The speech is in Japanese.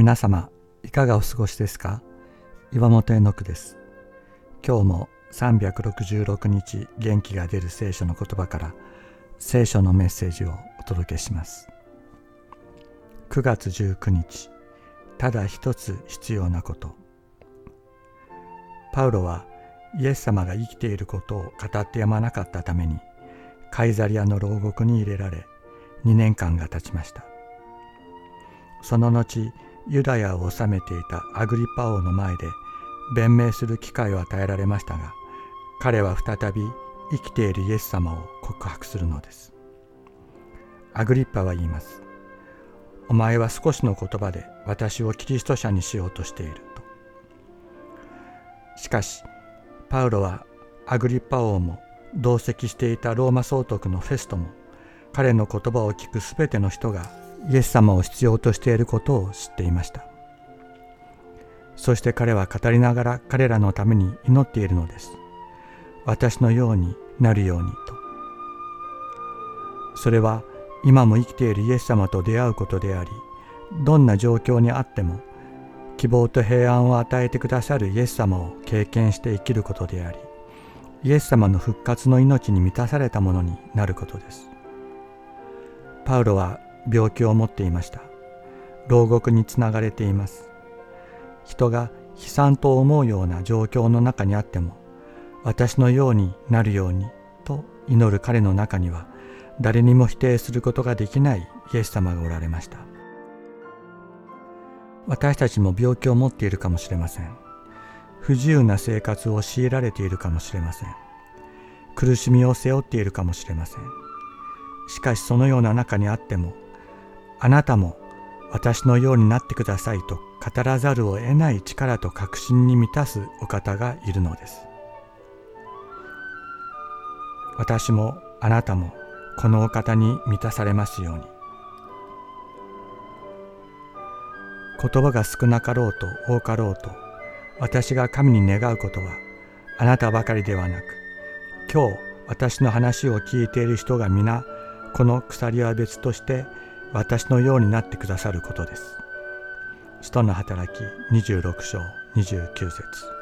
皆様いかがお過ごしですか？岩本絵の句です。今日も366日元気が出る聖書の言葉から聖書のメッセージをお届けします。9月19日ただ一つ必要なこと。パウロはイエス様が生きていることを語ってやまなかったためにカイザリアの牢獄に入れられ2年間が経ちました。その後ユダヤを治めていたアグリッパ王の前で弁明する機会を与えられましたが彼は再び生きているイエス様を告白するのです。アグリッパは言います。お前は少しの言葉で私をキリスト者にしようとしていると。しかしパウロはアグリッパ王も同席していたローマ総督のフェストも彼の言葉を聞くすべての人がイエス様を必要としていることを知っていました。そして彼は語りながら彼らのために祈っているのです。私のようになるようにと。それは今も生きているイエス様と出会うことでありどんな状況にあっても希望と平安を与えてくださるイエス様を経験して生きることでありイエス様の復活の命に満たされたものになることです。パウロは病気を持っていました。牢獄につながれています。人が悲惨と思うような状況の中にあっても私のようになるようにと祈る彼の中には誰にも否定することができないイエス様がおられました。私たちも病気を持っているかもしれません。不自由な生活を強いられているかもしれません。苦しみを背負っているかもしれません。しかしそのような中にあってもあなたも私のようになってくださいと語らざるを得ない力と確信に満たすお方がいるのです。私もあなたもこのお方に満たされますように。言葉が少なかろうと多かろうと私が神に願うことはあなたばかりではなく今日私の話を聞いている人が皆この鎖は別として私のようになってくださることです。使徒の働き26章29節